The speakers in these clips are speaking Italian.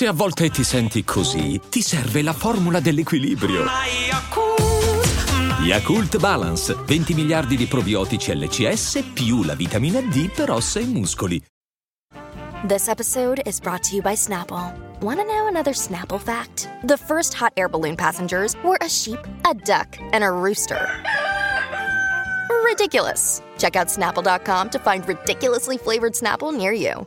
Se a volte ti senti così, ti serve la formula dell'equilibrio. Yakult Balance, 20 miliardi di probiotici LCS più la vitamina D per ossa e muscoli. This episode is brought to you by Snapple. Want to know another Snapple fact? The first hot air balloon passengers were a sheep, a duck, and a rooster. Ridiculous. Check out snapple.com to find ridiculously flavored Snapple near you.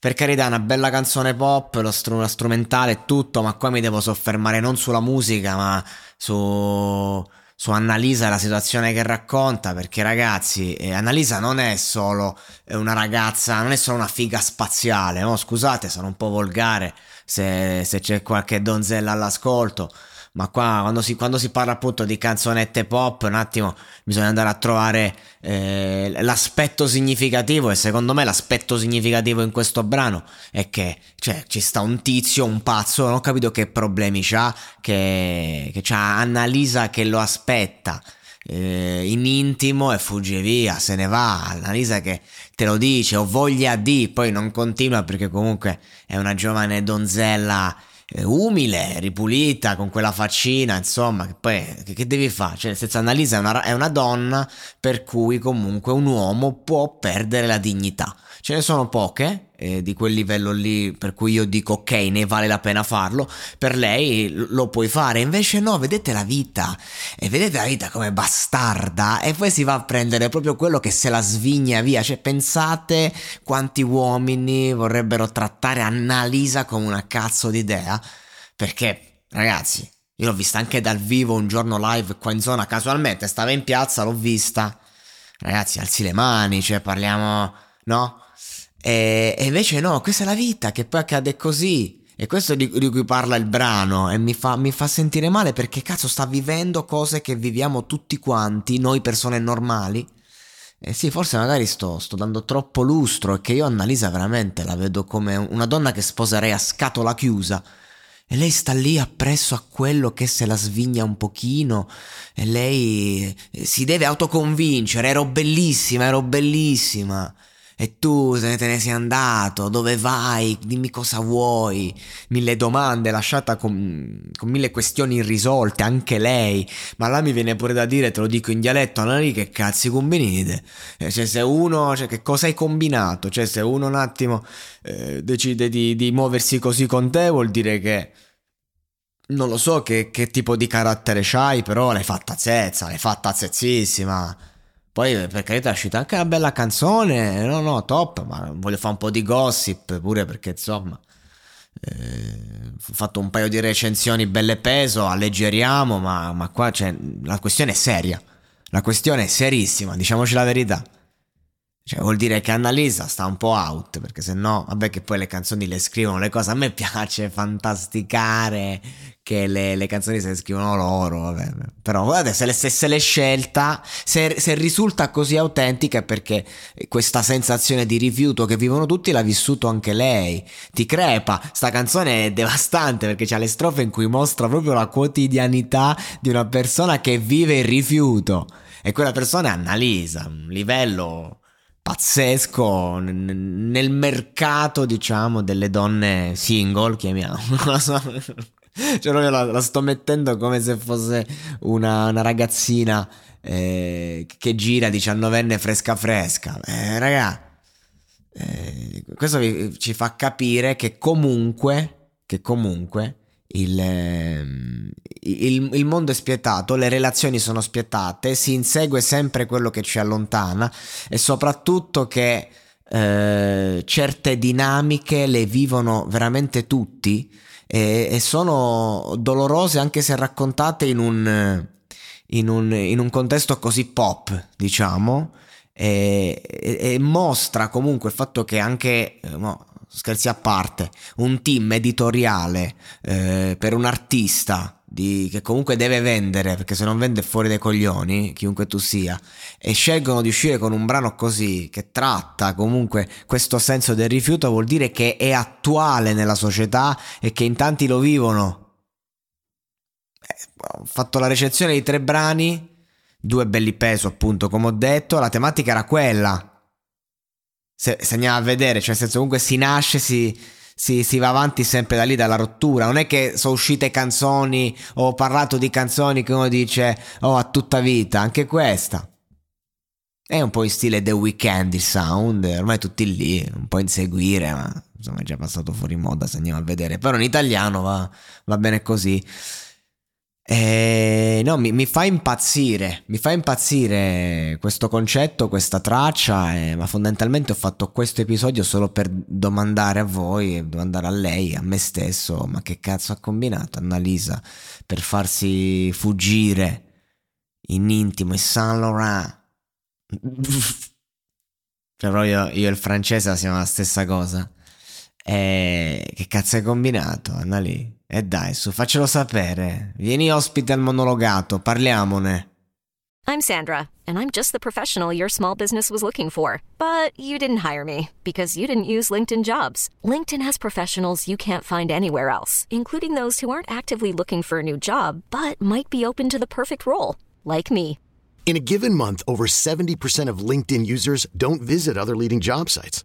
Per carità, una bella canzone pop, lo str- strumentale e tutto, ma qua mi devo soffermare non sulla musica, ma su su Annalisa la situazione che racconta, perché ragazzi, eh, Annalisa non è solo una ragazza, non è solo una figa spaziale, no? Scusate, sono un po' volgare se, se c'è qualche donzella all'ascolto, ma qua quando si, quando si, parla appunto di canzonette pop, un attimo bisogna andare a trovare eh, l'aspetto significativo e secondo me l'aspetto significativo in questo brano è che cioè, ci sta un tizio, un pazzo, non ho capito che problemi c'ha, che, che c'ha Annalisa che lo aspetta. Eh, in intimo e fugge via, se ne va. Annalisa che te lo dice, ho voglia di, poi non continua perché comunque è una giovane donzella umile, ripulita, con quella faccina, insomma, che poi che, che devi fare? Cioè, nel senso, è una, è una donna per cui comunque un uomo può perdere la dignità. Ce ne sono poche eh, di quel livello lì per cui io dico ok, ne vale la pena farlo. Per lei lo puoi fare, invece no, vedete la vita e vedete la vita come bastarda e poi si va a prendere proprio quello che se la svigna via. Cioè, pensate quanti uomini vorrebbero trattare Annalisa come una cazzo d'idea? Perché, ragazzi, io l'ho vista anche dal vivo un giorno live qua in zona, casualmente stava in piazza, l'ho vista. Ragazzi, alzi le mani, cioè parliamo, no? E, e, invece no, questa è la vita che poi accade così. E questo di, di cui parla il brano e mi fa, mi fa, sentire male perché cazzo sta vivendo cose che viviamo tutti quanti, noi persone normali. E sì, forse magari sto, sto dando troppo lustro e che io Annalisa veramente la vedo come una donna che sposerei a scatola chiusa. E lei sta lì appresso a quello che se la svigna un pochino e lei eh, si deve autoconvincere, ero bellissima, ero bellissima. E tu se te ne sei andato, dove vai, dimmi cosa vuoi. Mille domande, lasciata con, con, mille questioni irrisolte, anche lei. Ma là mi viene pure da dire, te lo dico in dialetto, Annalì, che cazzi combinite? Eh, cioè se uno, cioè che cosa hai combinato? Cioè se uno un attimo eh, decide di, di, muoversi così con te vuol dire che... Non lo so che, che tipo di carattere c'hai, però l'hai fatta zezza, l'hai fatta zezzissima. Poi per carità è uscita anche una bella canzone, no no top, ma voglio fare un po' di gossip pure perché insomma eh, ho fatto un paio di recensioni belle peso, alleggeriamo, ma, ma qua c'è, la questione è seria, la questione è serissima, diciamoci la verità. Cioè, vuol dire che Annalisa sta un po' out, perché se no, vabbè che poi le canzoni le scrivono, le cose, a me piace fantasticare che le, le canzoni se le scrivono loro, vabbè. però guardate, se, le, se, se l'è scelta, se, se, risulta così autentica è perché questa sensazione di rifiuto che vivono tutti l'ha vissuto anche lei, ti crepa, sta canzone è devastante perché c'ha le strofe in cui mostra proprio la quotidianità di una persona che vive il rifiuto. E quella persona è Annalisa, un livello pazzesco nel mercato, diciamo, delle donne single, chiamiamolo. cioè, proprio la, la, sto mettendo come se fosse una, una ragazzina eh, che gira diciannovenne fresca fresca. Eh, raga, eh, questo vi, ci fa capire che comunque, che comunque il, il, il, mondo è spietato, le relazioni sono spietate, si insegue sempre quello che ci allontana e soprattutto che eh, certe dinamiche le vivono veramente tutti e, e, sono dolorose anche se raccontate in un, in un, in un contesto così pop, diciamo, e, e, e, mostra comunque il fatto che anche... No, scherzi a parte, un team editoriale eh, per un artista di, che comunque deve vendere, perché se non vende fuori dai coglioni, chiunque tu sia, e scelgono di uscire con un brano così, che tratta comunque questo senso del rifiuto, vuol dire che è attuale nella società e che in tanti lo vivono. Eh, ho fatto la recensione di tre brani, due belli peso appunto, come ho detto, la tematica era quella se, se andiamo a vedere, cioè nel senso comunque si nasce, si, si, si, va avanti sempre da lì, dalla rottura. Non è che sono uscite canzoni o ho parlato di canzoni che uno dice, oh, a tutta vita, anche questa. È un po' in stile The Weeknd il sound, ormai tutti lì, un po' inseguire, ma insomma è già passato fuori moda se andiamo a vedere. Però in italiano va, va bene così. Eh, no, mi, mi, fa impazzire, mi fa impazzire questo concetto, questa traccia, eh, ma fondamentalmente ho fatto questo episodio solo per domandare a voi, domandare a lei, a me stesso, ma che cazzo ha combinato Annalisa per farsi fuggire in intimo in Saint Laurent? cioè proprio io e il francese siamo la stessa cosa. Eh, che cazzo hai combinato, Annalisa? E dai, su, faccelo sapere. Vieni ospite al monologato, parliamone. I'm Sandra, and I'm just the professional your small business was looking for. But you didn't hire me because you didn't use LinkedIn jobs. LinkedIn has professionals you can't find anywhere else, including those who aren't actively looking for a new job, but might be open to the perfect role, like me. In a given month, over 70% of LinkedIn users don't visit other leading job sites.